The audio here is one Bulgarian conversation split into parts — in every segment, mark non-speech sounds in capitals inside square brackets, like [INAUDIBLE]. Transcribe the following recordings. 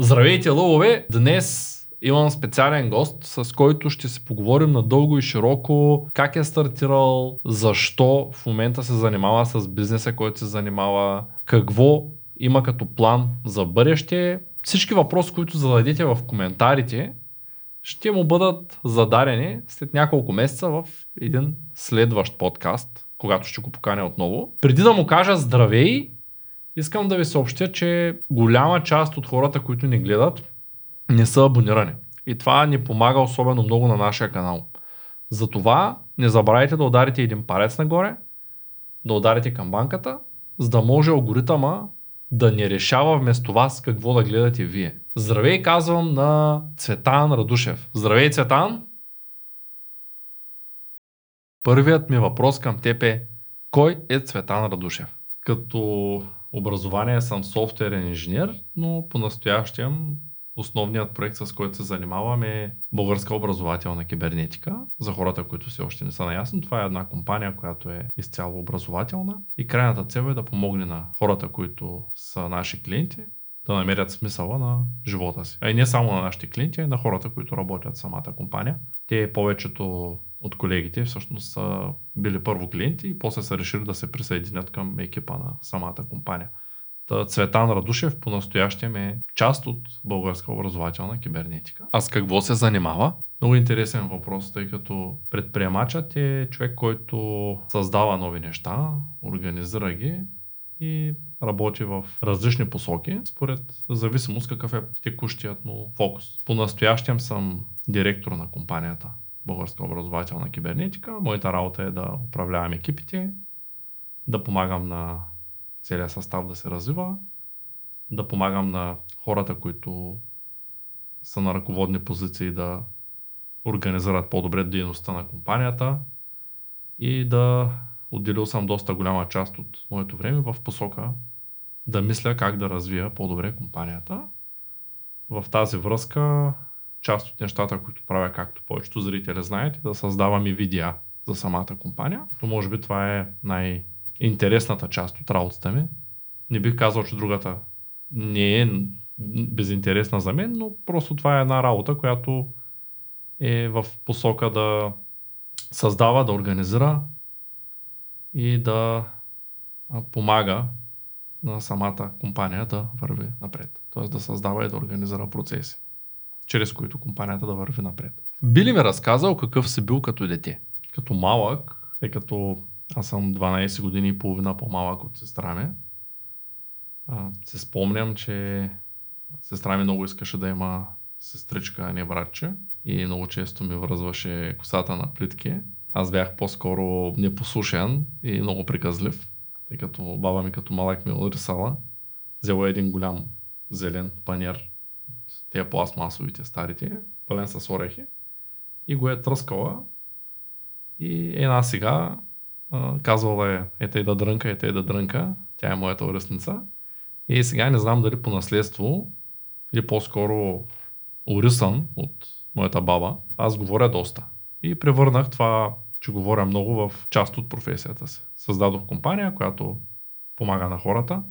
Здравейте, лъвове! Днес имам специален гост, с който ще се поговорим надълго и широко как е стартирал, защо в момента се занимава с бизнеса, който се занимава, какво има като план за бъдеще. Всички въпроси, които зададете в коментарите, ще му бъдат зададени след няколко месеца в един следващ подкаст, когато ще го поканя отново. Преди да му кажа здравей, искам да ви съобщя, че голяма част от хората, които ни гледат, не са абонирани. И това ни помага особено много на нашия канал. Затова не забравяйте да ударите един палец нагоре, да ударите камбанката, за да може алгоритъма да не решава вместо вас какво да гледате вие. Здравей казвам на Цветан Радушев. Здравей Цветан! Първият ми въпрос към теб е кой е Цветан Радушев? Като образование съм софтуерен инженер, но по-настоящем основният проект, с който се занимавам е българска образователна кибернетика. За хората, които все още не са наясни, това е една компания, която е изцяло образователна и крайната цел е да помогне на хората, които са наши клиенти, да намерят смисъла на живота си. А и не само на нашите клиенти, а и на хората, които работят в самата компания. Те повечето от колегите всъщност са били първо клиенти и после са решили да се присъединят към екипа на самата компания. Цветан Радушев по-настоящем е част от българска образователна кибернетика. А с какво се занимава? Много интересен въпрос, тъй като предприемачът е човек, който създава нови неща, организира ги и работи в различни посоки, според зависимост какъв е текущият му фокус. По-настоящем съм директор на компанията Българска образователна кибернетика. Моята работа е да управлявам екипите, да помагам на целият състав да се развива, да помагам на хората, които са на ръководни позиции да организират по-добре дейността на компанията и да отделил съм доста голяма част от моето време в посока да мисля как да развия по-добре компанията. В тази връзка част от нещата, които правя, както повечето зрители знаете, да създавам и видеа за самата компания. То може би това е най- интересната част от работата ми. Не бих казал, че другата не е безинтересна за мен, но просто това е една работа, която е в посока да създава, да организира и да помага на самата компания да върви напред. Тоест да създава и да организира процеси, чрез които компанията да върви напред. Би ли ми разказал какъв си бил като дете? Като малък, тъй като аз съм 12 години и половина по-малък от сестра ми. Се спомням, че сестра ми много искаше да има сестричка, а не братче. И много често ми връзваше косата на плитки. Аз бях по-скоро непослушен и много приказлив, тъй като баба ми като малък ми отрисала. Взела един голям зелен панер тези пластмасовите старите, пълен с орехи и го е тръскала. И една сега казвала е, ете да дрънка, ете да дрънка. Тя е моята оръсница. И сега не знам дали по наследство или по-скоро урисан от моята баба. Аз говоря доста. И превърнах това, че говоря много в част от професията си. Създадох компания, която помага на хората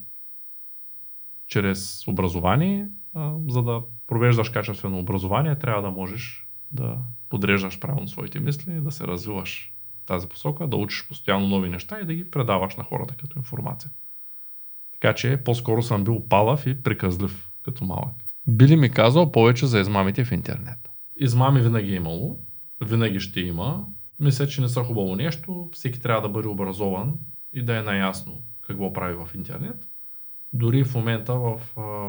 чрез образование. За да провеждаш качествено образование, трябва да можеш да подреждаш правилно своите мисли, да се развиваш тази посока, да учиш постоянно нови неща и да ги предаваш на хората като информация. Така че по-скоро съм бил палав и приказлив като малък. Би ли ми казал повече за измамите в интернет? Измами винаги е имало, винаги ще има. Мисля, че не са хубаво нещо. Всеки трябва да бъде образован и да е наясно какво прави в интернет. Дори в момента в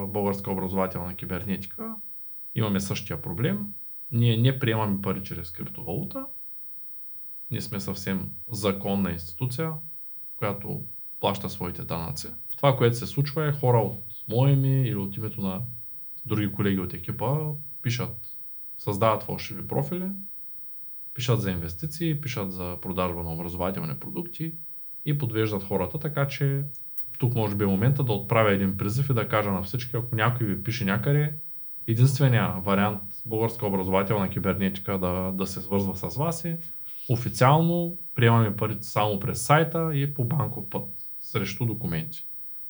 българска образователна кибернетика имаме същия проблем. Ние не приемаме пари чрез криптовалута, ние сме съвсем законна институция, която плаща своите данъци. Това, което се случва е хора от мое име или от името на други колеги от екипа пишат, създават фалшиви профили, пишат за инвестиции, пишат за продажба на образователни продукти и подвеждат хората, така че тук може би е момента да отправя един призив и да кажа на всички, ако някой ви пише някъде, единствения вариант българска образователна кибернетика да, да се свързва с вас е официално приемаме парите само през сайта и по банков път срещу документи.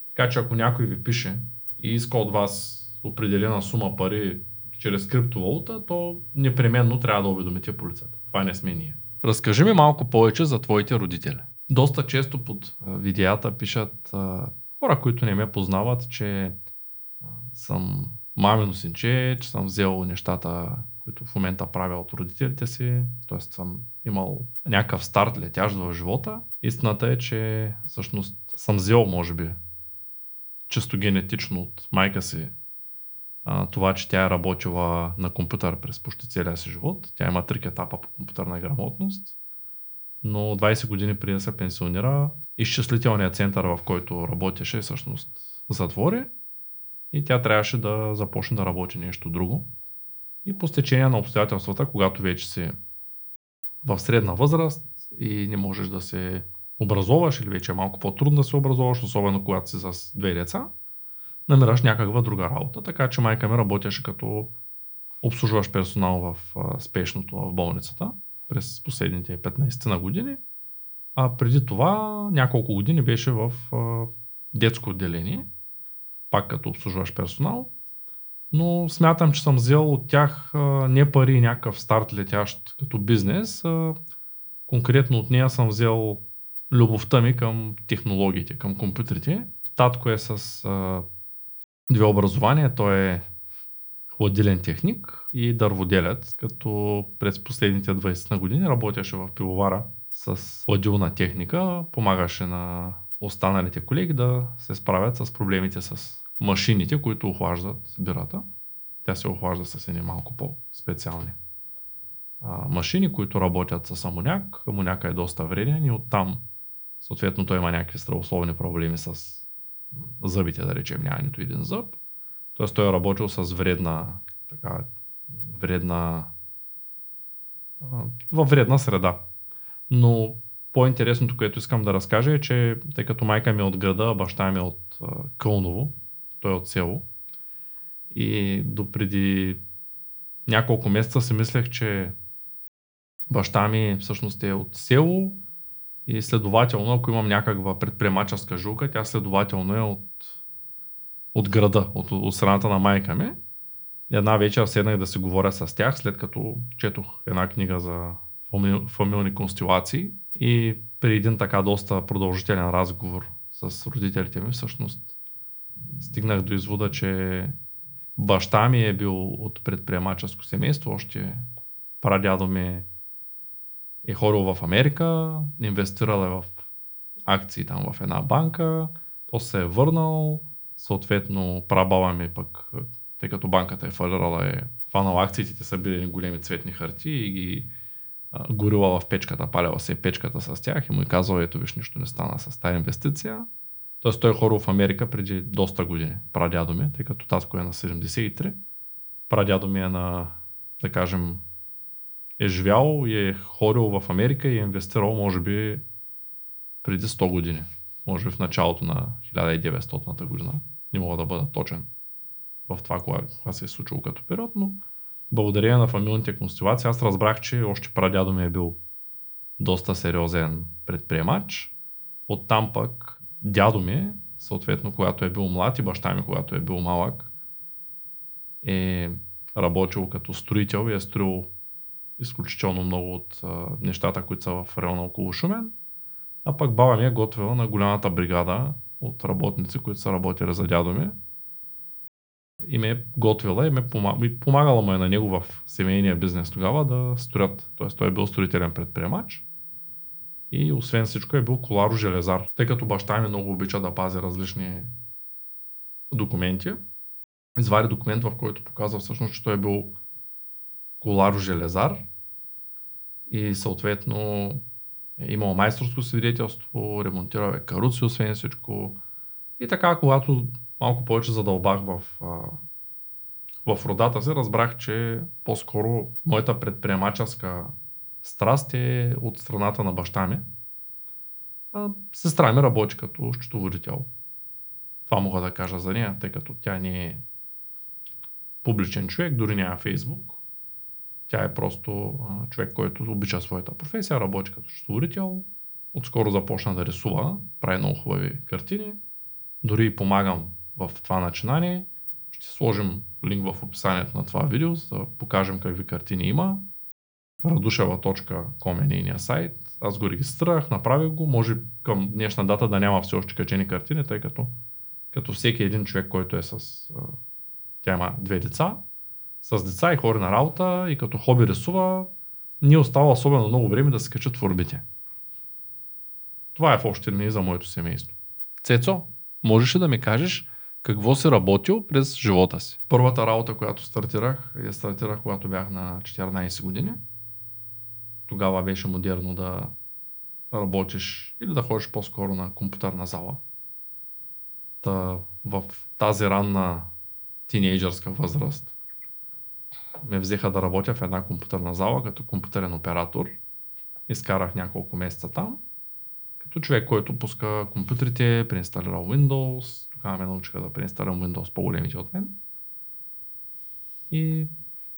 Така че ако някой ви пише и иска от вас определена сума пари чрез криптовалута, то непременно трябва да уведомите полицията. Това не сме ние. Разкажи ми малко повече за твоите родители. Доста често под видеята пишат а, хора, които не ме познават, че съм мамино синче, че съм взел нещата, които в момента правя от родителите си, т.е. съм имал някакъв старт летящ в живота. Истината е, че всъщност съм взел, може би, чисто генетично от майка си това, че тя е работила на компютър през почти целия си живот. Тя има три етапа по компютърна грамотност. Но 20 години преди да се пенсионира, изчислителният център, в който работеше, всъщност затвори и тя трябваше да започне да работи нещо друго. И по стечение на обстоятелствата, когато вече си в средна възраст и не можеш да се образоваш или вече е малко по-трудно да се образоваш, особено когато си с две деца, намираш някаква друга работа. Така че майка ми работеше като обслужваш персонал в спешното в болницата през последните 15 на години. А преди това няколко години беше в детско отделение, пак като обслужваш персонал. Но смятам, че съм взел от тях не пари някакъв старт летящ като бизнес. А, конкретно от нея съм взел любовта ми към технологиите, към компютрите. Татко е с две образования. Той е хладилен техник и дърводелец, като през последните 20 на години работеше в пивовара с хладилна техника, помагаше на останалите колеги да се справят с проблемите с машините, които охлаждат бирата. Тя се охлажда с едни малко по-специални а, машини, които работят с амоняк. Амоняка е доста вреден и оттам съответно той има някакви здравословни проблеми с зъбите, да речем, няма нито един зъб. Тоест той е работил с вредна, така, вредна, във вредна среда. Но по-интересното, което искам да разкажа е, че тъй като майка ми е от града, баща ми е от Кълново, той е от село, и до преди няколко месеца си мислех, че баща ми всъщност е от село, и следователно, ако имам някаква предприемаческа жилка, тя следователно е от, от града, от, от страната на майка ми. Една вечер седнах да си говоря с тях, след като четох една книга за фамилни констелации и при един така доста продължителен разговор с родителите ми, всъщност стигнах до извода, че баща ми е бил от предприемаческо семейство, още прадядо ми е ходил в Америка, инвестирал е в акции там в една банка, после се е върнал, съответно прабаба ми пък, тъй като банката е фалирала, е фанал акциите, те са били големи цветни харти и ги горила в печката, паляла се печката с тях и му е казал, ето виж, нищо не стана с тази инвестиция. Тоест той е ходил в Америка преди доста години, прадядо ми, тъй като татко е на 73, прадядо ми е на, да кажем, е живял и е ходил в Америка и е инвестирал, може би, преди 100 години. Може би в началото на 1900 година. Не мога да бъда точен в това, кога, кога се е случило като период, но благодарение на фамилните констелации аз разбрах, че още прадядо ми е бил доста сериозен предприемач. Оттам пък дядо ми, съответно, когато е бил млад и баща ми, когато е бил малък, е работил като строител и е строил изключително много от а, нещата, които са в района около Шумен. А пък баба ми е готвила на голямата бригада от работници, които са работили за дядо ми. И ме е готвила и ме помагала, помагала му е на него в семейния бизнес тогава да строят. Тоест той е бил строителен предприемач. И освен всичко е бил коларо-железар. Тъй като баща ми много обича да пази различни документи, извади документ, в който показва всъщност, че той е бил коларо-железар и съответно е имал майсторско свидетелство, ремонтирал е каруци, освен всичко. И така, когато малко повече задълбах в, в родата си, разбрах, че по-скоро моята предприемаческа страст е от страната на баща ми. А сестра ми работи като счетоводител. Това мога да кажа за нея, тъй като тя не е публичен човек, дори няма Фейсбук. Тя е просто а, човек, който обича своята професия, работи като счетоводител. Отскоро започна да рисува, прави много хубави картини. Дори и помагам в това начинание. Ще сложим линк в описанието на това видео, за да покажем какви картини има. Радушева.com е нейния сайт. Аз го регистрирах, направих го. Може към днешна дата да няма все още качени картини, тъй като като всеки един човек, който е с... Тя има две деца, с деца и хори на работа и като хоби рисува, ни остава особено много време да се качат творбите. Това е в общи линии за моето семейство. Цецо, можеш ли да ми кажеш какво си работил през живота си? Първата работа, която стартирах, я стартирах, когато бях на 14 години. Тогава беше модерно да работиш или да ходиш по-скоро на компютърна зала. Та, в тази ранна тинейджърска възраст ме взеха да работя в една компютърна зала като компютърен оператор. Изкарах няколко месеца там. Като човек, който пуска компютрите, преинсталира Windows. Тогава ме научиха да преинсталирам Windows по-големите от мен. И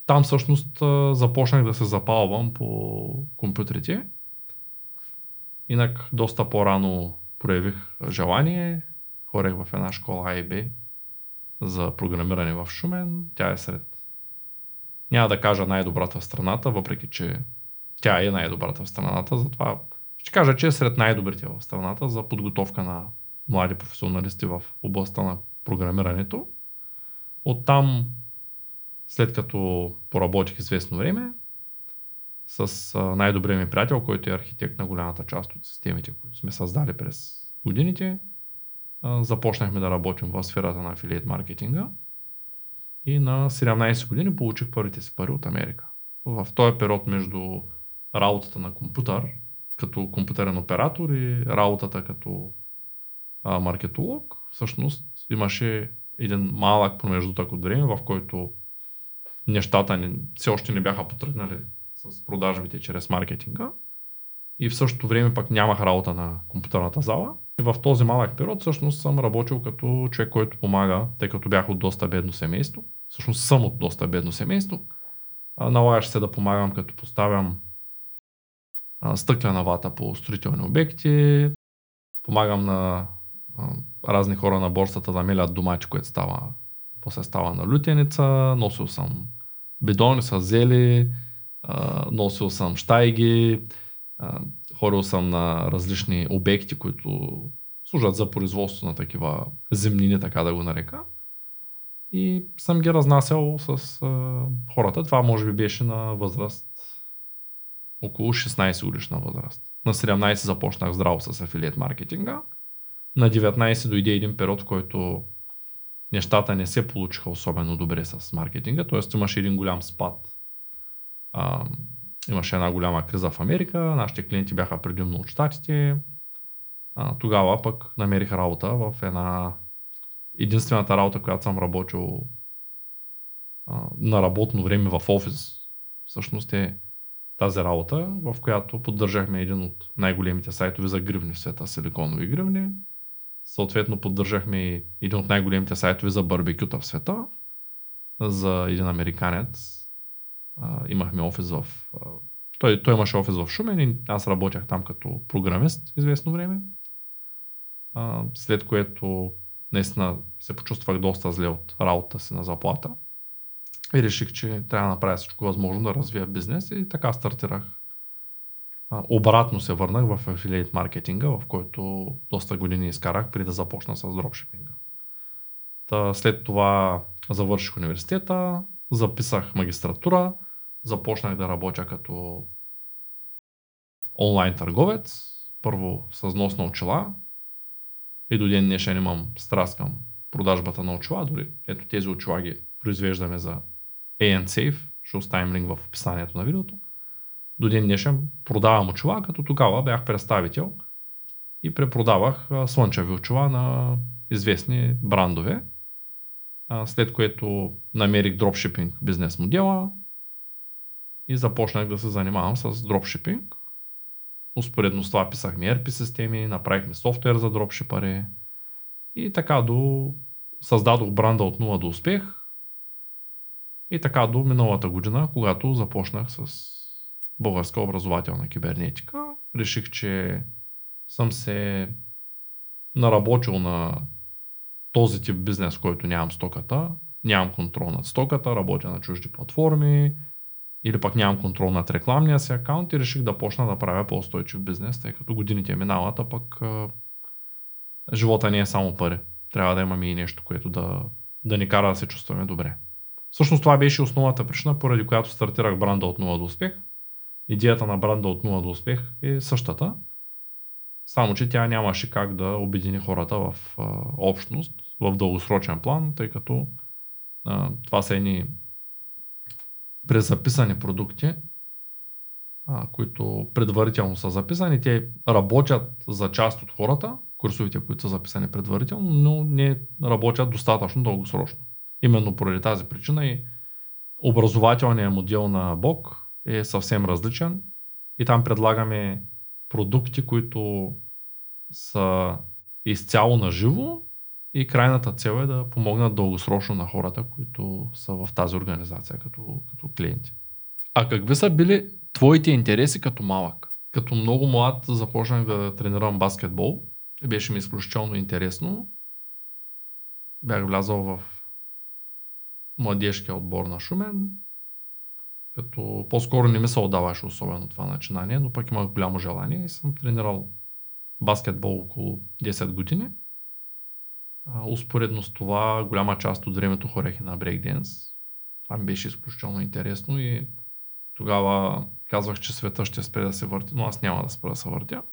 там всъщност започнах да се запалвам по компютрите. Инак доста по-рано проявих желание. Хорех в една школа AIB за програмиране в Шумен. Тя е сред няма да кажа най-добрата в страната, въпреки че тя е най-добрата в страната, затова ще кажа, че е сред най-добрите в страната за подготовка на млади професионалисти в областта на програмирането. Оттам, след като поработих известно време, с най-добрият ми приятел, който е архитект на голямата част от системите, които сме създали през годините, започнахме да работим в сферата на афилиет маркетинга и на 17 години получих първите си пари от Америка. В този период между работата на компютър, като компютърен оператор и работата като а, маркетолог, всъщност имаше един малък промеждутък от време, в който нещата не, все още не бяха потръгнали с продажбите чрез маркетинга. И в същото време пък нямах работа на компютърната зала. В този малък период всъщност съм работил като човек, който помага, тъй като бях от доста бедно семейство. Всъщност съм от доста бедно семейство. Налагаше се да помагам като поставям стъклена вата по строителни обекти, помагам на разни хора на борсата да мелят домати, което става, после става на лютеница, носил съм бидони с зели, носил съм штайги, ходил съм на различни обекти, които служат за производство на такива земнини, така да го нарека. И съм ги разнасял с а, хората. Това може би беше на възраст около 16 годишна възраст. На 17 започнах здраво с афилиет маркетинга. На 19 дойде един период, в който нещата не се получиха особено добре с маркетинга, т.е. имаше един голям спад. А, имаше една голяма криза в Америка, нашите клиенти бяха предимно от щатите. А, тогава пък намерих работа в една единствената работа, която съм работил а, на работно време в офис, всъщност е тази работа, в която поддържахме един от най-големите сайтове за гривни в света, силиконови гривни. Съответно поддържахме и един от най-големите сайтове за барбекюта в света, за един американец. А, имахме офис в... А, той, той имаше офис в Шумен и аз работях там като програмист известно време. А, след което наистина се почувствах доста зле от работата си на заплата. И реших, че трябва да направя всичко възможно да развия бизнес и така стартирах. Обратно се върнах в афилиейт маркетинга, в който доста години изкарах преди да започна с дропшипинга. Та, след това завърших университета, записах магистратура, започнах да работя като онлайн търговец, първо с нос на очила, и до ден днешен имам страст към продажбата на очила. Дори ето тези очила ги произвеждаме за ANSafe. Ще оставим линк в описанието на видеото. До ден днешен продавам очила, като тогава бях представител и препродавах слънчеви очила на известни брандове. След което намерих дропшипинг бизнес модела и започнах да се занимавам с дропшипинг Успоредно с това писахме ERP системи, направихме софтуер за дропшипари и така до създадох бранда от нула до успех и така до миналата година, когато започнах с българска образователна кибернетика. Реших, че съм се наработил на този тип бизнес, който нямам стоката, нямам контрол над стоката, работя на чужди платформи, или пък нямам контрол над рекламния си акаунт и реших да почна да правя по-устойчив бизнес, тъй като годините минават, а пък а, живота не е само пари. Трябва да имаме и нещо, което да, да ни кара да се чувстваме добре. Всъщност това беше основната причина, поради която стартирах бранда от 0 до успех. Идеята на бранда от 0 до успех е същата, само че тя нямаше как да обедини хората в а, общност, в дългосрочен план, тъй като а, това са едни презаписани продукти, а, които предварително са записани. Те работят за част от хората, курсовите, които са записани предварително, но не работят достатъчно дългосрочно. Именно поради тази причина и образователният модел на Бог е съвсем различен и там предлагаме продукти, които са изцяло на живо и крайната цел е да помогнат дългосрочно на хората, които са в тази организация като, като клиенти. А какви са били твоите интереси като малък? Като много млад започнах да тренирам баскетбол. Беше ми изключително интересно. Бях влязал в младежкия отбор на Шумен, като по-скоро не ми се отдаваше особено това начинание, но пък имах голямо желание и съм тренирал баскетбол около 10 години. А, успоредно с това, голяма част от времето хорех на брейкденс. Това ми беше изключително интересно и тогава казвах, че света ще спре да се върти, но аз няма да спра да се въртя.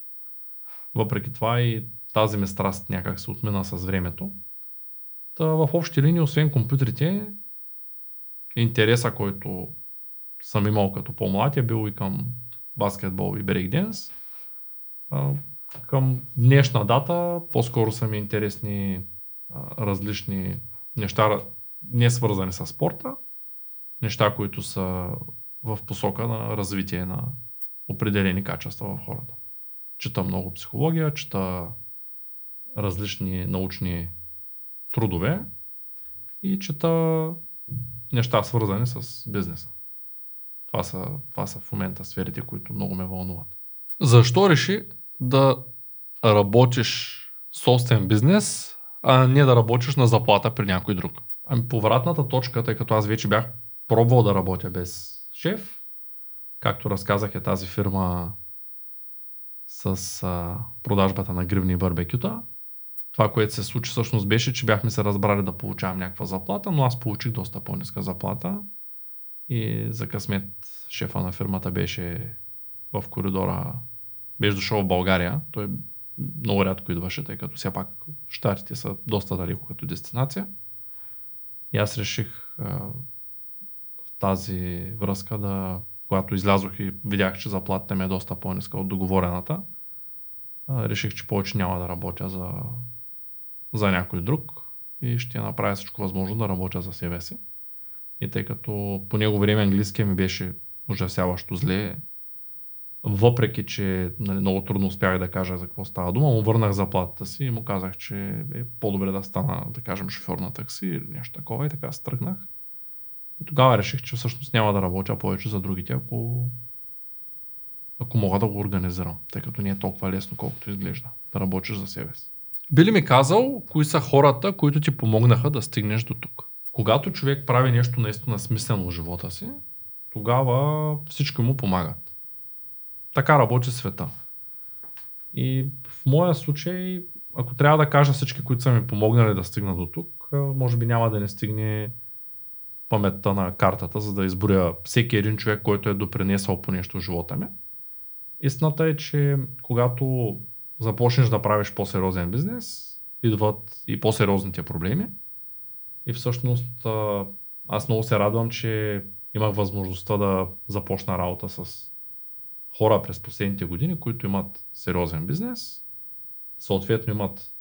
Въпреки това и тази ми страст някак се отмина с времето. Та в общи линии, освен компютрите, интереса, който съм имал като по-млад е бил и към баскетбол и брейкденс. Към днешна дата по-скоро са ми интересни различни неща, не свързани с спорта, неща, които са в посока на развитие на определени качества в хората. Чета много психология, чета различни научни трудове и чета неща свързани с бизнеса. Това са, това са в момента сферите, които много ме вълнуват. Защо реши да работиш собствен бизнес, а не да работиш на заплата при някой друг? Ами повратната точка, тъй като аз вече бях пробвал да работя без шеф, както разказах е тази фирма с а, продажбата на гривни и барбекюта. Това, което се случи всъщност беше, че бяхме се разбрали да получавам някаква заплата, но аз получих доста по-ниска заплата и за късмет шефа на фирмата беше в коридора, беше дошъл в България. Той много рядко идваше, тъй като все пак щатите са доста далеко като дестинация. И аз реших в тази връзка да, когато излязох и видях, че заплатата ми е доста по-ниска от договорената, реших, че повече няма да работя за, за някой друг и ще направя всичко възможно да работя за себе си. И тъй като по него време английския ми беше ужасяващо зле, въпреки, че нали, много трудно успях да кажа за какво става дума, му върнах заплатата си и му казах, че е по-добре да стана, да кажем, шофьор на такси или нещо такова и така стръгнах. И тогава реших, че всъщност няма да работя повече за другите, ако, ако мога да го организирам, тъй като не е толкова лесно, колкото изглежда, да работиш за себе си. Би ли ми казал, кои са хората, които ти помогнаха да стигнеш до тук? Когато човек прави нещо наистина смислено в живота си, тогава всички му помагат. Така работи света. И в моя случай, ако трябва да кажа всички, които са ми помогнали да стигна до тук, може би няма да не стигне паметта на картата, за да изборя всеки един човек, който е допринесъл по нещо в живота ми. Истината е, че когато започнеш да правиш по-сериозен бизнес, идват и по-сериозните проблеми. И всъщност аз много се радвам, че имах възможността да започна работа с хора през последните години, които имат сериозен бизнес, съответно имат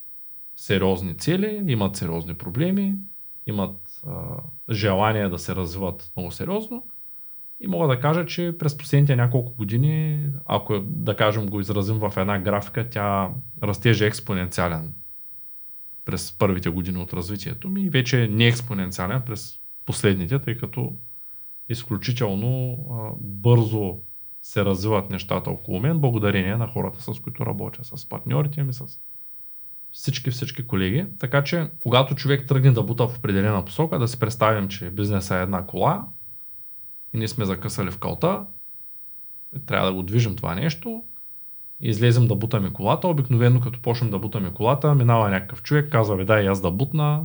сериозни цели, имат сериозни проблеми, имат а, желание да се развиват много сериозно. И мога да кажа, че през последните няколко години, ако да кажем го изразим в една графика, тя растеже експоненциален през първите години от развитието ми и вече е не експоненциален през последните, тъй като изключително а, бързо се развиват нещата около мен, благодарение на хората, с които работя, с партньорите ми, с всички, всички колеги. Така че, когато човек тръгне да бута в определена посока, да си представим, че бизнеса е една кола и ние сме закъсали в кълта, трябва да го движим това нещо, излезем да бутаме колата. Обикновено като почнем да бутаме колата, минава някакъв човек, казва, бе, дай аз да бутна.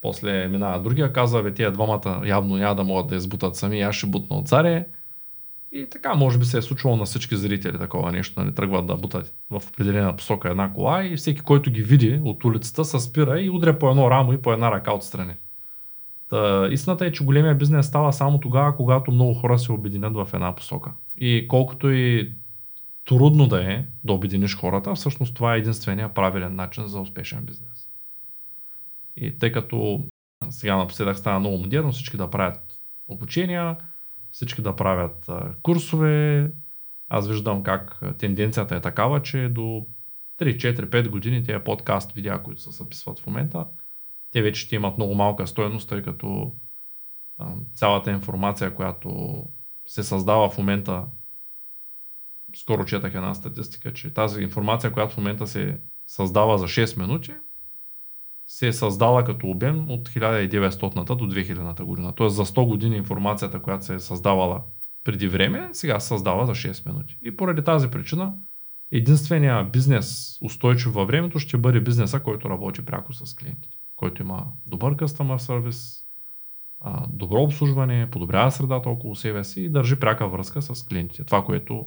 После минава другия, казва, бе, тия двамата явно няма да могат да избутат сами, аз ще бутна от царе. И така, може би се е случвало на всички зрители такова нещо, нали, тръгват да бутат в определена посока една кола и всеки, който ги види от улицата, се спира и удря по едно рамо и по една ръка отстрани. Та, истината е, че големия бизнес става само тогава, когато много хора се обединят в една посока. И колкото и трудно да е да обединиш хората, всъщност това е единствения правилен начин за успешен бизнес. И тъй като сега напоследък стана много модерно всички да правят обучения, всички да правят курсове, аз виждам как тенденцията е такава, че до 3, 4, 5 години тези подкаст видеа, които се записват в момента, те вече ще имат много малка стоеност, тъй като цялата информация, която се създава в момента скоро четах една статистика, че тази информация, която в момента се създава за 6 минути, се е създала като обем от 1900-та до 2000-та година. Тоест за 100 години информацията, която се е създавала преди време, сега се създава за 6 минути. И поради тази причина, единствения бизнес устойчив във времето ще бъде бизнеса, който работи пряко с клиентите, който има добър customer сервис, добро обслужване, подобрява средата около себе си и държи пряка връзка с клиентите. Това, което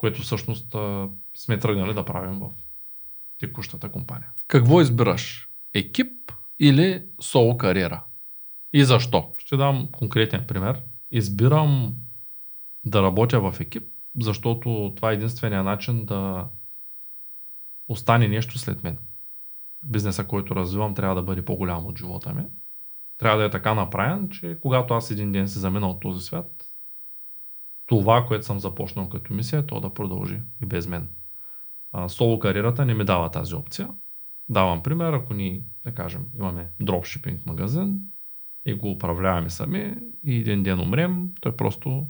което всъщност а, сме тръгнали да правим в текущата компания. Какво избираш? Екип или соло кариера? И защо? Ще дам конкретен пример. Избирам да работя в екип, защото това е единствения начин да остане нещо след мен. Бизнеса, който развивам, трябва да бъде по-голям от живота ми. Трябва да е така направен, че когато аз един ден се замина от този свят, това, което съм започнал като мисия, то да продължи и без мен. А, соло кариерата не ми дава тази опция. Давам пример, ако ни, да кажем, имаме дропшипинг магазин и го управляваме сами и един ден умрем, той просто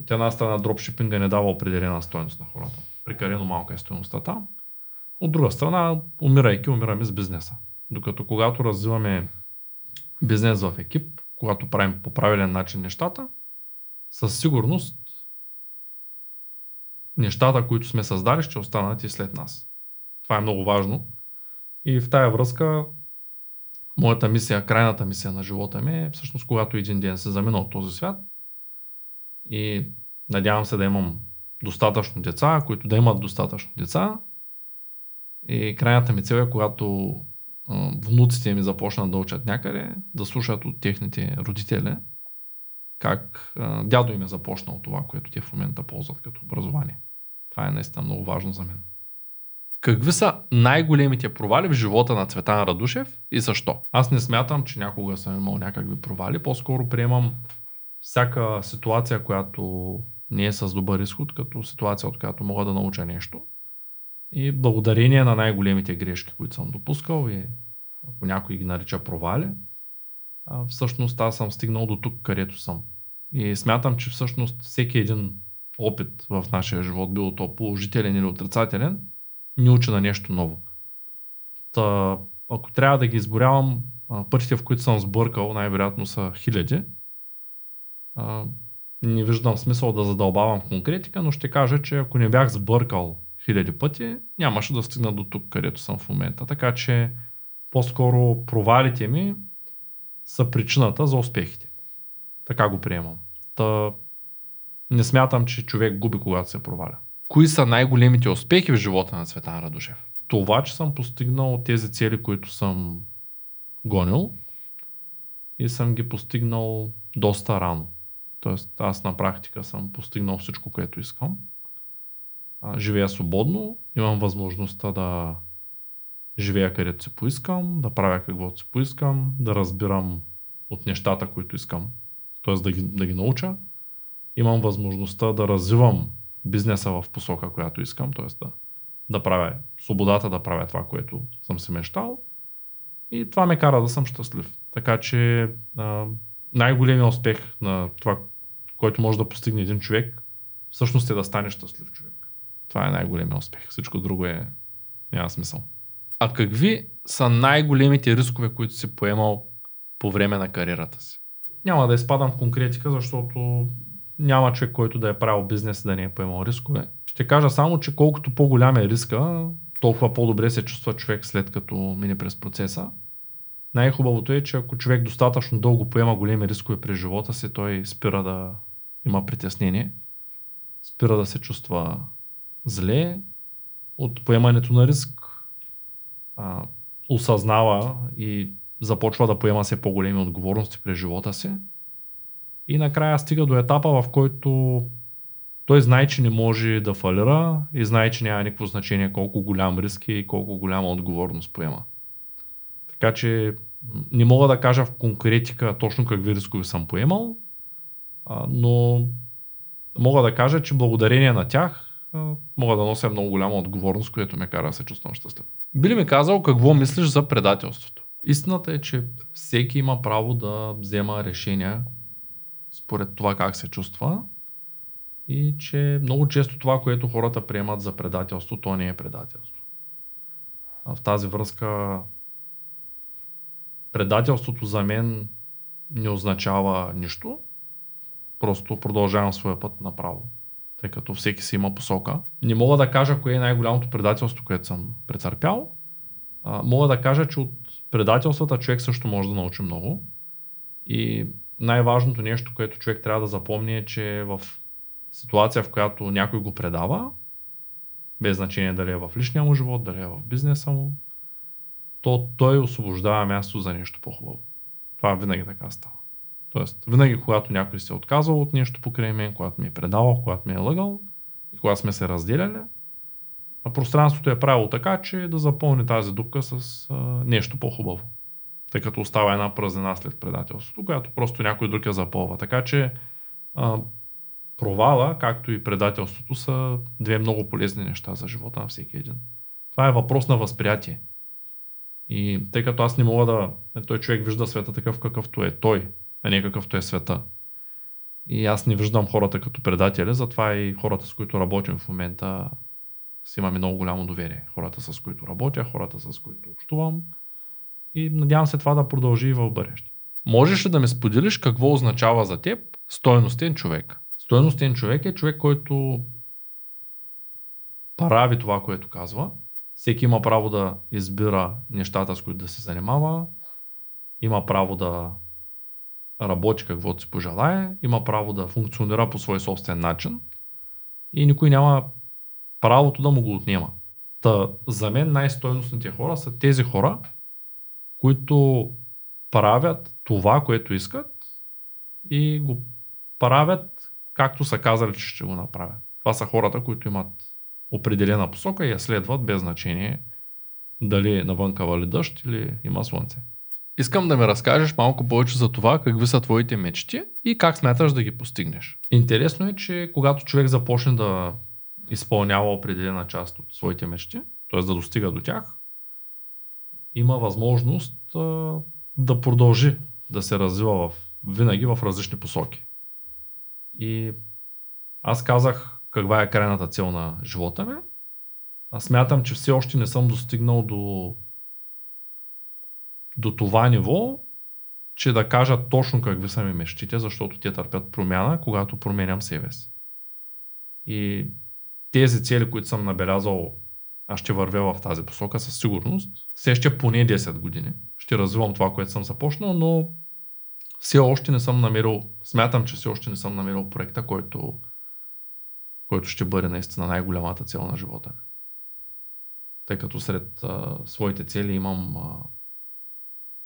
от една страна дропшипинга не дава определена стоеност на хората. Прекалено малка е стоеността там. От друга страна, умирайки, умираме с бизнеса. Докато когато развиваме бизнес в екип, когато правим по правилен начин нещата, със сигурност нещата, които сме създали, ще останат и след нас. Това е много важно. И в тая връзка, моята мисия, крайната мисия на живота ми е всъщност, когато един ден се замина от този свят и надявам се да имам достатъчно деца, които да имат достатъчно деца. И крайната ми цел е, когато внуците ми започнат да учат някъде, да слушат от техните родители – как а, дядо им е започнал това, което те в момента ползват като образование. Това е наистина много важно за мен. Какви са най-големите провали в живота на Цветан Радушев и защо? Аз не смятам, че някога съм имал някакви провали. По-скоро приемам всяка ситуация, която не е с добър изход, като ситуация, от която мога да науча нещо. И благодарение на най-големите грешки, които съм допускал и ако някой ги нарича провали, всъщност аз съм стигнал до тук, където съм. И смятам, че всъщност всеки един опит в нашия живот, било то положителен или отрицателен, ни учи на нещо ново. Та, ако трябва да ги изборявам, пътите, в които съм сбъркал, най-вероятно са хиляди. А, не виждам смисъл да задълбавам конкретика, но ще кажа, че ако не бях сбъркал хиляди пъти, нямаше да стигна до тук, където съм в момента. Така че по-скоро провалите ми са причината за успехите. Така го приемам. Та, не смятам, че човек губи, когато се проваля. Кои са най-големите успехи в живота на Цветан Радушев? Това, че съм постигнал тези цели, които съм гонил и съм ги постигнал доста рано. Тоест, аз на практика съм постигнал всичко, което искам. живея свободно, имам възможността да живея където си поискам, да правя каквото си поискам, да разбирам от нещата, които искам, т.е. Да ги, да ги науча. Имам възможността да развивам бизнеса в посока, която искам, т.е. Да, да правя свободата да правя това, което съм си мечтал. И това ме кара да съм щастлив. Така че най-големият успех на това, който може да постигне един човек, всъщност е да стане щастлив човек. Това е най-големият успех. Всичко друго е Няма смисъл. А какви са най-големите рискове, които си поемал по време на кариерата си? Няма да изпадам в конкретика, защото няма човек, който да е правил бизнес и да не е поемал рискове. Ще кажа само, че колкото по-голям е риска, толкова по-добре се чувства човек след като мине през процеса. Най-хубавото е, че ако човек достатъчно дълго поема големи рискове през живота си, той спира да има притеснение, спира да се чувства зле от поемането на риск, а, осъзнава и започва да поема все по-големи отговорности през живота си. И накрая стига до етапа, в който той знае, че не може да фалира и знае, че няма никакво значение колко голям риск е и колко голяма отговорност поема. Така че не мога да кажа в конкретика точно какви рискове съм поемал, но мога да кажа, че благодарение на тях мога да нося много голяма отговорност, което ме кара да се чувствам щастлив. Би ли ми казал какво мислиш за предателството? Истината е, че всеки има право да взема решения според това как се чувства и че много често това, което хората приемат за предателство, то не е предателство. В тази връзка предателството за мен не означава нищо, просто продължавам своя път направо, тъй като всеки си има посока. Не мога да кажа кое е най-голямото предателство, което съм претърпял. А, мога да кажа, че от предателствата човек също може да научи много. И най-важното нещо, което човек трябва да запомни е, че в ситуация, в която някой го предава, без значение дали е в личния му живот, дали е в бизнеса му, то той освобождава място за нещо по-хубаво. Това винаги така става. Тоест, винаги когато някой се е отказал от нещо покрай мен, когато ми е предавал, когато ми е лъгал и когато сме се разделяли, а пространството е правило така, че да запълни тази дупка с а, нещо по-хубаво. Тъй като остава една празнина след предателството, която просто някой друг я запълва. Така че а, провала, както и предателството, са две много полезни неща за живота на всеки един. Това е въпрос на възприятие. И тъй като аз не мога да... Той човек вижда света такъв какъвто е той, а не какъвто е света. И аз не виждам хората като предатели, затова и хората, с които работим в момента, си имаме много голямо доверие. Хората, с които работя, хората, с които общувам. И надявам се това да продължи и в бъдеще. Можеш ли да ми споделиш какво означава за теб стойностен човек? Стойностен човек е човек, който прави това, което казва. Всеки има право да избира нещата, с които да се занимава. Има право да работи каквото си пожелае. Има право да функционира по свой собствен начин. И никой няма правото да му го отнема. Та, за мен най-стойностните хора са тези хора, които правят това, което искат и го правят както са казали, че ще го направят. Това са хората, които имат определена посока и я следват без значение дали навънка вали дъжд или има слънце. Искам да ми разкажеш малко повече за това, какви са твоите мечти и как смяташ да ги постигнеш. Интересно е, че когато човек започне да изпълнява определена част от своите мечти, т.е. да достига до тях, има възможност а, да продължи да се развива в, винаги в различни посоки. И аз казах каква е крайната цел на живота ми. Аз смятам, че все още не съм достигнал до, до това ниво, че да кажа точно какви са ми мечтите, защото те търпят промяна, когато променям себе си. И тези цели, които съм набелязал, аз ще вървя в тази посока със сигурност. Все ще поне 10 години. Ще развивам това, което съм започнал, но все още не съм намерил, смятам, че все още не съм намерил проекта, който, който ще бъде наистина най-голямата цел на живота ми. Тъй като сред а, своите цели имам а,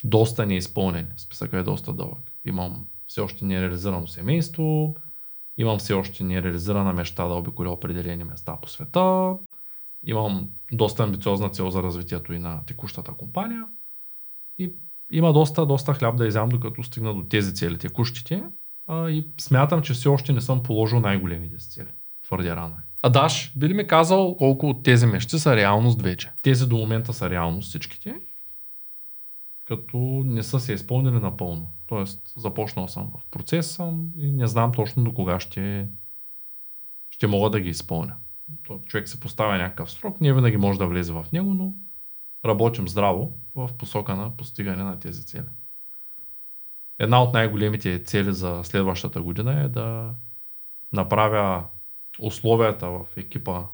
доста неизпълнени. Списъка е доста дълъг. Имам все още нереализирано семейство, имам все още нереализирана мечта да обиколя определени места по света, имам доста амбициозна цел за развитието и на текущата компания и има доста, доста хляб да изям, докато стигна до тези цели, текущите. А, и смятам, че все още не съм положил най-големите си цели. Твърде рано е. А Даш, би ли ми казал колко от тези мечти са реалност вече? Тези до момента са реалност всичките, като не са се изпълнили напълно. Тоест, започнал съм в процес съм и не знам точно до кога ще, ще мога да ги изпълня. то човек се поставя някакъв срок, не винаги може да влезе в него, но работим здраво в посока на постигане на тези цели. Една от най-големите цели за следващата година е да направя условията в екипа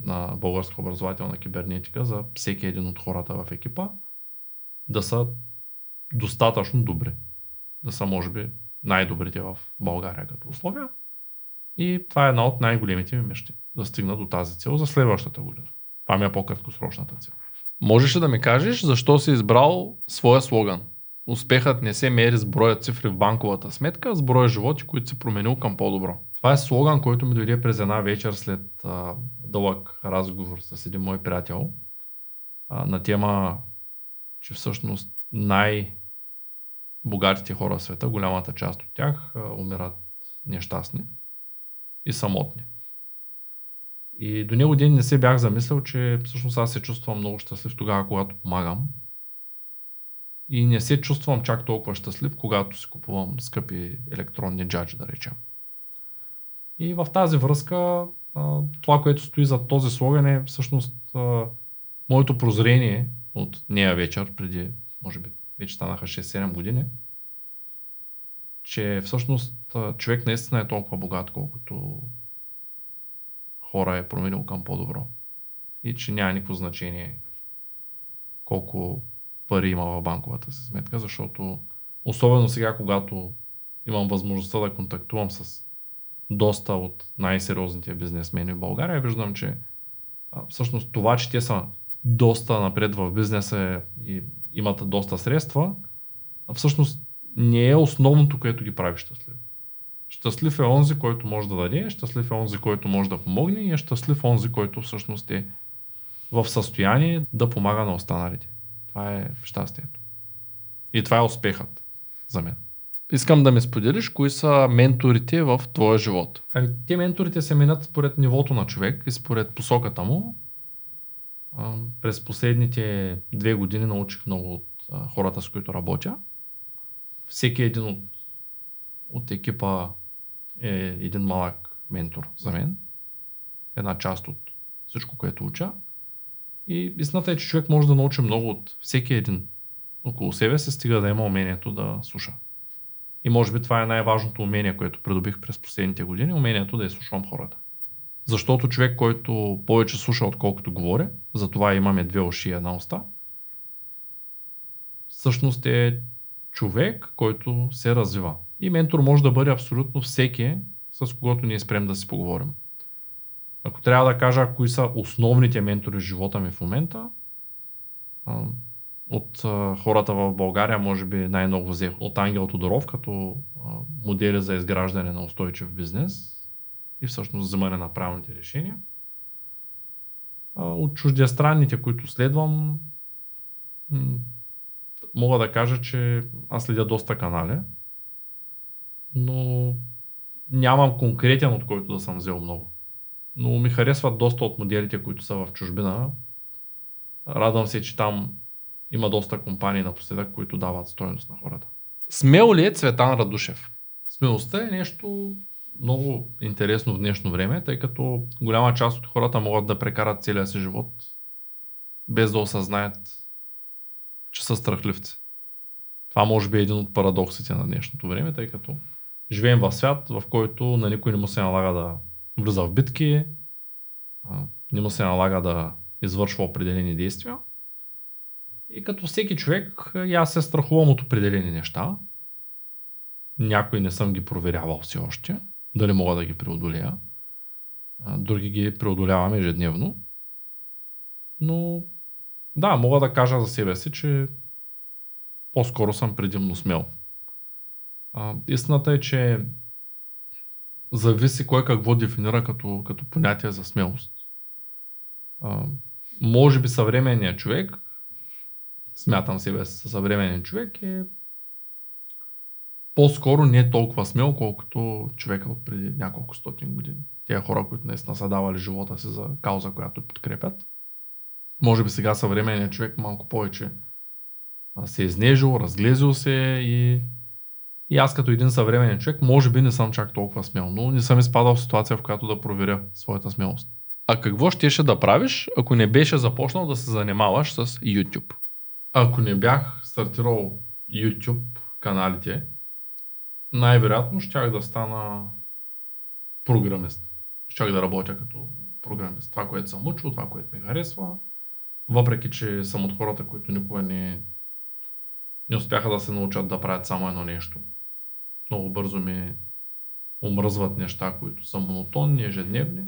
на българска образователна кибернетика за всеки един от хората в екипа да са достатъчно добри. Да са, може би, най-добрите в България като условия. И това е една от най-големите ми мечти. Да стигна до тази цел за следващата година. Това ми е по-краткосрочната цел. Можеш ли да ми кажеш защо си избрал своя слоган? Успехът не се мери с броя цифри в банковата сметка, а с броя животи, които си променил към по-добро. Това е слоган, който ми дойде през една вечер след а, дълъг разговор с един мой приятел а, на тема, че всъщност най- богатите хора в света, голямата част от тях умират нещастни и самотни. И до него ден не се бях замислял, че всъщност аз се чувствам много щастлив тогава, когато помагам. И не се чувствам чак толкова щастлив, когато си купувам скъпи електронни джаджи, да речем. И в тази връзка, това, което стои за този слоган е всъщност моето прозрение от нея вечер, преди, може би, вече станаха 6-7 години, че всъщност човек наистина е толкова богат, колкото хора е променил към по-добро. И че няма никакво значение колко пари има в банковата си сметка, защото особено сега, когато имам възможността да контактувам с доста от най-сериозните бизнесмени в България, виждам, че всъщност това, че те са доста напред в бизнеса и имат доста средства, всъщност не е основното, което ги прави щастливи. Щастлив е онзи, който може да даде, щастлив е онзи, който може да помогне и е щастлив онзи, който всъщност е в състояние да помага на останалите. Това е щастието. И това е успехът за мен. Искам да ми споделиш, кои са менторите в твоя живот. Ами, те менторите се минат според нивото на човек и според посоката му. През последните две години научих много от хората, с които работя. Всеки един от, от екипа е един малък ментор за мен. Една част от всичко, което уча. И истината е, че човек може да научи много от всеки един около себе се, стига да има умението да слуша. И може би това е най-важното умение, което придобих през последните години, умението да изслушвам хората. Защото човек, който повече слуша, отколкото говори, затова имаме две уши и една уста, всъщност е човек, който се развива. И ментор може да бъде абсолютно всеки, с когото ние спрем да си поговорим. Ако трябва да кажа кои са основните ментори в живота ми в момента, от хората в България, може би най-много взех от Ангел Тодоров, като модели за изграждане на устойчив бизнес и всъщност вземане на правилните решения. От чуждестранните, които следвам, мога да кажа, че аз следя доста канали, но нямам конкретен, от който да съм взел много. Но ми харесват доста от моделите, които са в чужбина. Радвам се, че там има доста компании напоследък, които дават стоеност на хората. Смел ли е Цветан Радушев? Смелостта е нещо много интересно в днешно време, тъй като голяма част от хората могат да прекарат целия си живот без да осъзнаят, че са страхливци. Това може би е един от парадоксите на днешното време, тъй като живеем в свят, в който на никой не му се налага да влиза в битки, не му се налага да извършва определени действия. И като всеки човек, аз се страхувам от определени неща. Някои не съм ги проверявал все още, дали мога да ги преодолея. Други ги преодолявам ежедневно. Но да, мога да кажа за себе си, че по-скоро съм предимно смел. А, истината е, че зависи кой какво дефинира като, като понятие за смелост. А, може би съвременният човек, смятам себе си съвременен човек, е по-скоро не е толкова смел, колкото човека от преди няколко стотин години. Тия хора, които наистина са давали живота си за кауза, която подкрепят. Може би сега съвременният човек малко повече се е изнежил, разглезил се и И аз като един съвременен човек, може би не съм чак толкова смел, но не съм изпадал в ситуация, в която да проверя своята смелост. А какво щеше да правиш, ако не беше започнал да се занимаваш с YouTube? Ако не бях стартирал YouTube каналите, най-вероятно щях да стана програмист. Щях да работя като програмист. Това, което съм учил, това, което ми харесва. Въпреки, че съм от хората, които никога не, не успяха да се научат да правят само едно нещо. Много бързо ми омръзват неща, които са монотонни, ежедневни.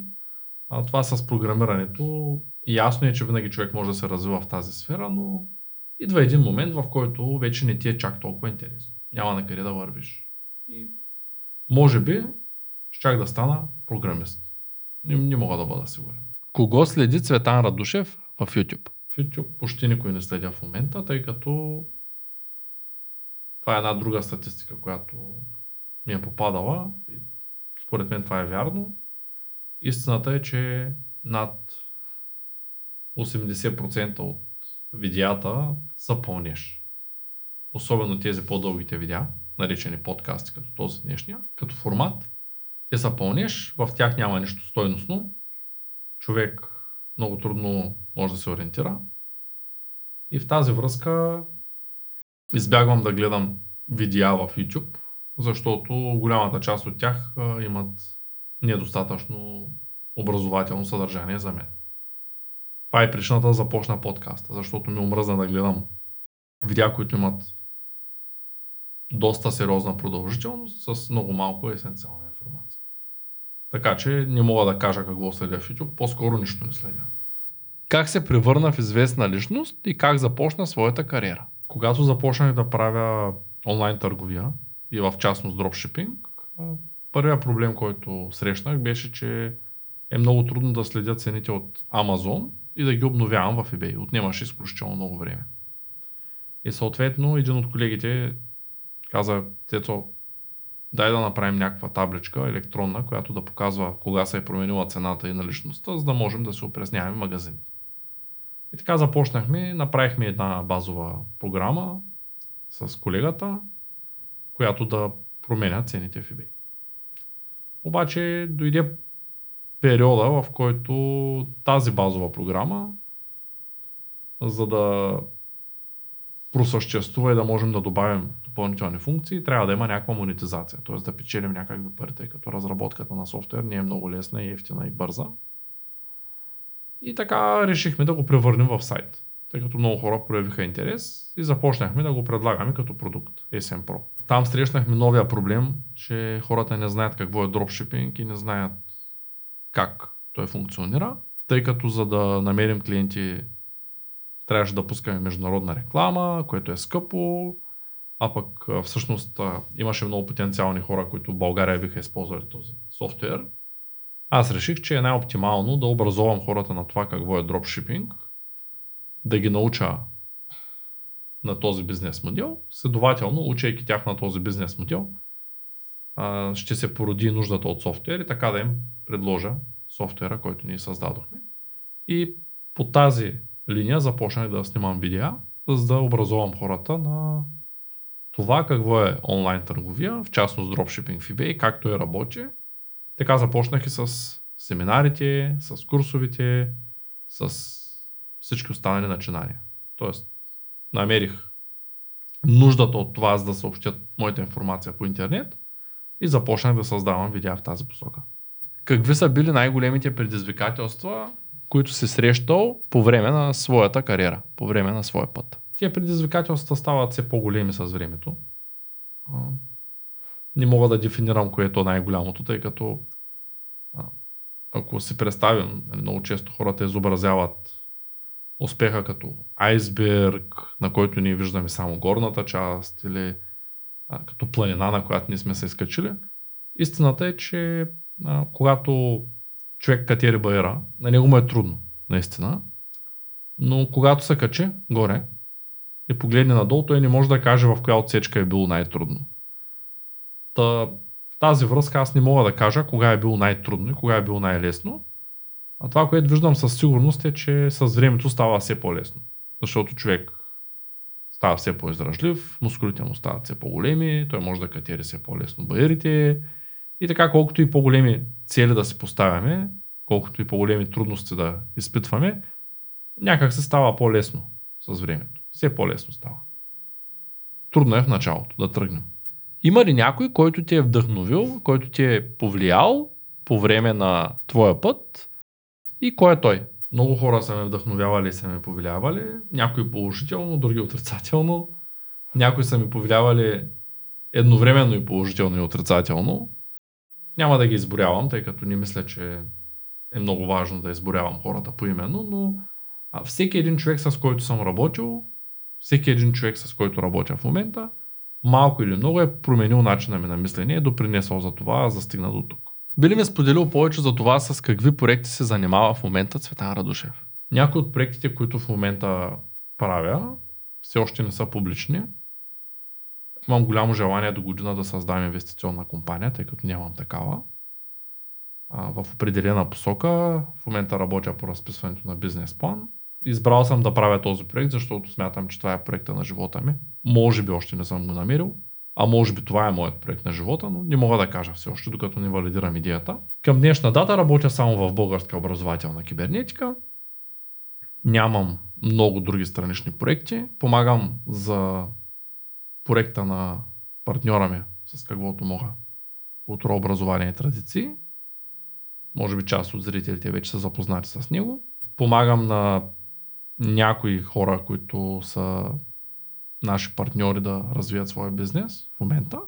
А това с програмирането, ясно е, че винаги човек може да се развива в тази сфера, но идва един момент, в който вече не ти е чак толкова интересно. Няма на къде да вървиш. И може би щях да стана програмист. Не, не мога да бъда сигурен. Кого следи Цветан Радушев в YouTube? В YouTube почти никой не следя в момента, тъй като това е една друга статистика, която ми е попадала. И според мен това е вярно. Истината е, че над 80% от видеята са пълнеш. Особено тези по-дългите видеа, наречени подкасти, като този днешния, като формат. Те са пълнеш, в тях няма нищо стойностно. Човек много трудно може да се ориентира. И в тази връзка избягвам да гледам видеа в YouTube, защото голямата част от тях имат недостатъчно образователно съдържание за мен. Това е причината да започна подкаста, защото ми омръзна да гледам видеа, които имат доста сериозна продължителност с много малко есенциална информация. Така че не мога да кажа какво следя в YouTube, по-скоро нищо не следя. Как се превърна в известна личност и как започна своята кариера? Когато започнах да правя онлайн търговия и в частност дропшипинг, първият проблем, който срещнах беше, че е много трудно да следя цените от Amazon и да ги обновявам в eBay. Отнемаше изключително много време. И съответно един от колегите каза, Тецо, дай да направим някаква табличка електронна, която да показва кога се е променила цената и наличността, за да можем да се опресняваме магазините. И така започнахме, направихме една базова програма с колегата, която да променя цените в eBay. Обаче дойде периода, в който тази базова програма, за да просъществува и да можем да добавим допълнителни функции, трябва да има някаква монетизация, т.е. да печелим някакви пари, тъй като разработката на софтуер не е много лесна и ефтина и бърза. И така решихме да го превърнем в сайт, тъй като много хора проявиха интерес и започнахме да го предлагаме като продукт SM Pro. Там срещнахме новия проблем, че хората не знаят какво е дропшипинг и не знаят как той функционира, тъй като за да намерим клиенти трябваше да пускаме международна реклама, което е скъпо, а пък всъщност имаше много потенциални хора, които в България биха използвали този софтуер. Аз реших, че е най-оптимално да образовам хората на това какво е дропшипинг, да ги науча на този бизнес модел. Следователно, учейки тях на този бизнес модел, ще се породи нуждата от софтуер и така да им предложа софтуера, който ние създадохме. И по тази линия започнах да снимам видеа, за да образувам хората на това какво е онлайн търговия, в частност дропшипинг в eBay, както е работи. Така започнах и с семинарите, с курсовите, с всички останали начинания. Тоест, намерих нуждата от това, за да съобщят моята информация по интернет и започнах да създавам видеа в тази посока. Какви са били най-големите предизвикателства, които си срещал по време на своята кариера, по време на своя път? Тия предизвикателства стават все по-големи с времето. Не мога да дефинирам кое е то най-голямото, тъй като ако си представим, нали, много често хората изобразяват успеха като айсберг, на който ние виждаме само горната част или а, като планина, на която ние сме се изкачили. Истината е, че а, когато човек катери баера, на него му е трудно, наистина. Но когато се качи горе и погледне надолу, той не може да каже в коя отсечка е било най-трудно. Та, в тази връзка аз не мога да кажа кога е било най-трудно и кога е било най-лесно. А това, което виждам със сигурност е, че с времето става все по-лесно. Защото човек става все по-издръжлив, мускулите му стават все по-големи, той може да катери все по-лесно бариерите. И така, колкото и по-големи цели да си поставяме, колкото и по-големи трудности да изпитваме, някак се става по-лесно с времето. Все по-лесно става. Трудно е в началото да тръгнем. Има ли някой, който ти е вдъхновил, който ти е повлиял по време на твоя път и кой е той? Много хора са ме вдъхновявали и са ме повлиявали. Някои положително, други отрицателно. Някои са ми повлиявали едновременно и положително и отрицателно. Няма да ги изборявам, тъй като не мисля, че е много важно да изборявам хората поименно, но всеки един човек, с който съм работил, всеки един човек, с който работя в момента, малко или много е променил начина ми на мислене и е допринесъл за това, за стигна до тук. Би ли ме споделил повече за това с какви проекти се занимава в момента Цветан Радушев? Някои от проектите, които в момента правя, все още не са публични. Имам голямо желание до година да създам инвестиционна компания, тъй като нямам такава. в определена посока. В момента работя по разписването на бизнес план. Избрал съм да правя този проект, защото смятам, че това е проекта на живота ми. Може би още не съм го намерил, а може би това е моят проект на живота, но не мога да кажа все още, докато не валидирам идеята. Към днешна дата работя само в българска образователна кибернетика. Нямам много други странични проекти. Помагам за проекта на партньора ми, с каквото мога. Култура, образование и традиции. Може би част от зрителите вече са запознати с него. Помагам на някои хора, които са наши партньори да развият своя бизнес в момента.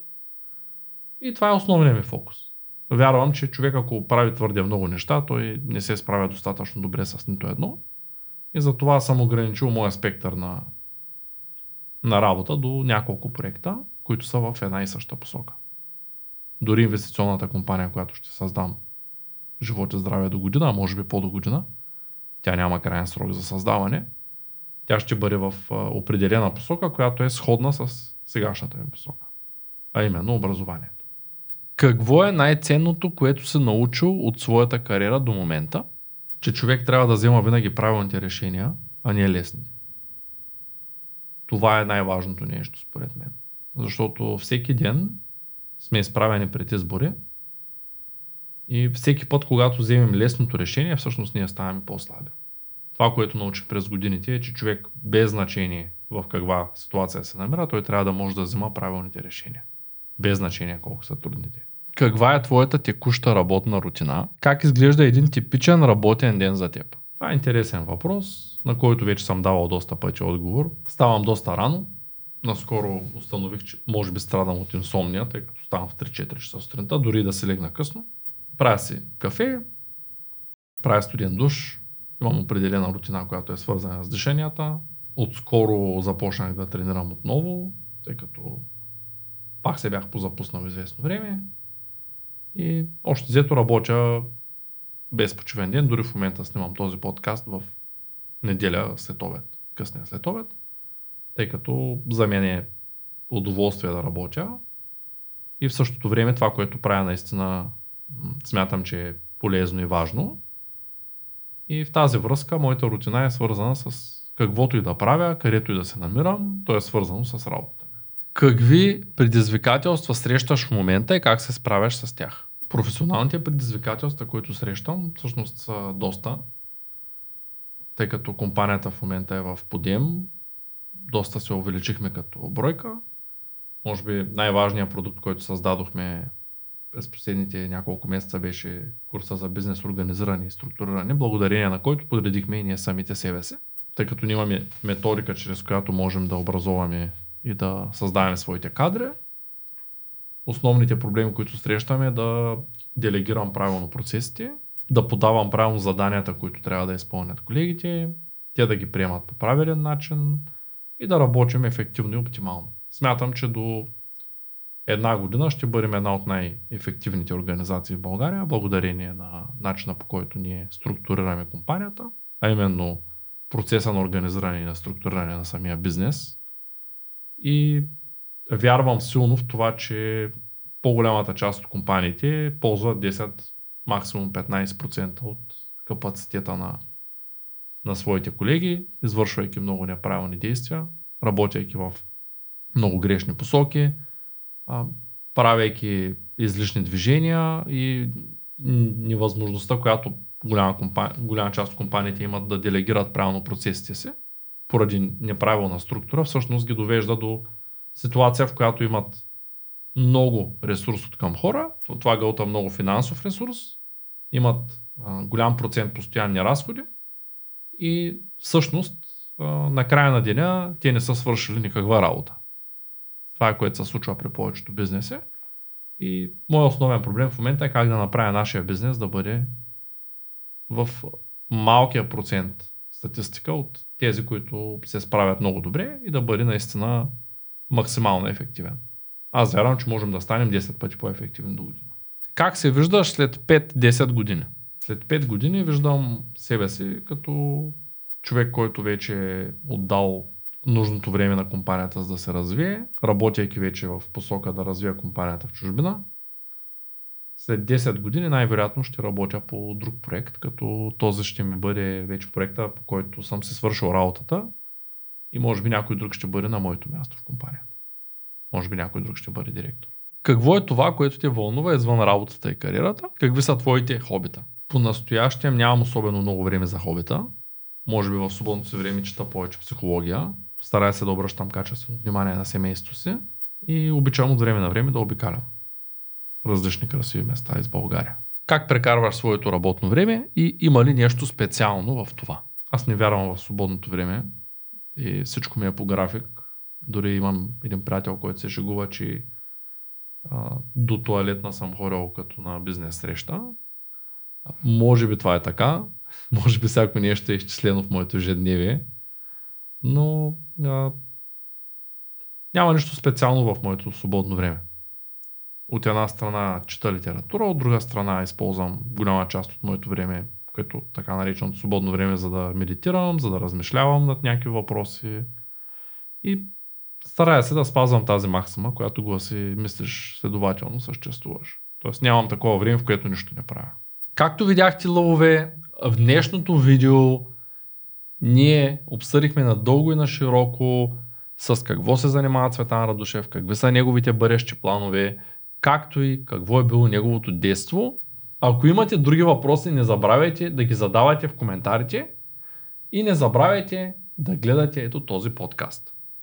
И това е основният ми фокус. Вярвам, че човек ако прави твърде много неща, той не се справя достатъчно добре с нито едно. И затова съм ограничил моя спектър на, на работа до няколко проекта, които са в една и съща посока. Дори инвестиционната компания, която ще създам живот и здраве до година, а може би по-до година, тя няма крайен срок за създаване, тя ще бъде в определена посока, която е сходна с сегашната ми посока, а именно образованието. Какво е най-ценното, което се научил от своята кариера до момента? Че човек трябва да взема винаги правилните решения, а не лесните. Това е най-важното нещо, според мен. Защото всеки ден сме изправени пред избори и всеки път, когато вземем лесното решение, всъщност ние ставаме по-слаби. Това, което научих през годините е, че човек без значение в каква ситуация се намира, той трябва да може да взема правилните решения. Без значение колко са трудните. Каква е твоята текуща работна рутина? Как изглежда един типичен работен ден за теб? Това е интересен въпрос, на който вече съм давал доста пъти отговор. Ставам доста рано. Наскоро установих, че може би страдам от инсомния, тъй като ставам в 3-4 часа сутринта, дори да се легна късно. Правя си кафе, правя студен душ, Имам определена рутина, която е свързана с движенията. Отскоро започнах да тренирам отново, тъй като пак се бях позапуснал известно време. И още взето работя без почивен ден. Дори в момента снимам този подкаст в неделя след обед, късния след обед, тъй като за мен е удоволствие да работя. И в същото време това, което правя наистина смятам, че е полезно и важно. И в тази връзка моята рутина е свързана с каквото и да правя, където и да се намирам, то е свързано с работата ми. Какви предизвикателства срещаш в момента и как се справяш с тях? Професионалните предизвикателства, които срещам, всъщност са доста, тъй като компанията в момента е в подем, доста се увеличихме като бройка. Може би най-важният продукт, който създадохме през последните няколко месеца беше курса за бизнес организиране и структуриране, благодарение на който подредихме и ние самите себе си, тъй като нямаме методика, чрез която можем да образуваме и да създаваме своите кадри. Основните проблеми, които срещаме е да делегирам правилно процесите, да подавам правилно заданията, които трябва да изпълнят колегите, те да ги приемат по правилен начин и да работим ефективно и оптимално. Смятам, че до една година ще бъдем една от най-ефективните организации в България, благодарение на начина по който ние структурираме компанията, а именно процеса на организиране и на структуриране на самия бизнес. И вярвам силно в това, че по-голямата част от компаниите ползват 10, максимум 15% от капацитета на, на своите колеги, извършвайки много неправилни действия работейки в много грешни посоки, а, правейки излишни движения и невъзможността, която голяма, компания, голяма част от компаниите имат да делегират правилно процесите си, поради неправилна структура, всъщност ги довежда до ситуация, в която имат много ресурс от към хора, това гълта много финансов ресурс, имат голям процент постоянни разходи. И всъщност на края на деня те не са свършили никаква работа. Това е което се случва при повечето бизнеси. И моят основен проблем в момента е как да направя нашия бизнес да бъде в малкия процент статистика от тези, които се справят много добре и да бъде наистина максимално ефективен. Аз вярвам, че можем да станем 10 пъти по-ефективни до година. Как се виждаш след 5-10 години? След 5 години виждам себе си като човек, който вече е отдал нужното време на компанията за да се развие, работейки вече в посока да развия компанията в чужбина. След 10 години най-вероятно ще работя по друг проект, като този ще ми бъде вече проекта, по който съм се свършил работата и може би някой друг ще бъде на моето място в компанията. Може би някой друг ще бъде директор. Какво е това, което те вълнува извън работата и кариерата? Какви са твоите хобита? По-настоящем нямам особено много време за хобита. Може би в свободното си време чета повече психология. Старая се да обръщам качествено внимание на семейството си и обичам от време на време да обикалям различни красиви места из България. Как прекарваш своето работно време и има ли нещо специално в това? Аз не вярвам в свободното време и всичко ми е по график. Дори имам един приятел, който се шегува, че а, до туалетна съм ходил като на бизнес среща. Може би това е така. [LAUGHS] Може би всяко нещо е изчислено в моето ежедневие. Но а, няма нищо специално в моето свободно време. От една страна чета литература, от друга страна използвам голяма част от моето време, което така нареченото свободно време, за да медитирам, за да размишлявам над някакви въпроси. И старая се да спазвам тази максима, която го си мислиш, следователно съществуваш. Тоест нямам такова време, в което нищо не правя. Както видяхте, лъвове, в днешното видео ние обсъдихме надълго и на широко с какво се занимава Цветан Радушев, какви са неговите бъдещи планове, както и какво е било неговото детство. Ако имате други въпроси, не забравяйте да ги задавате в коментарите и не забравяйте да гледате ето този подкаст.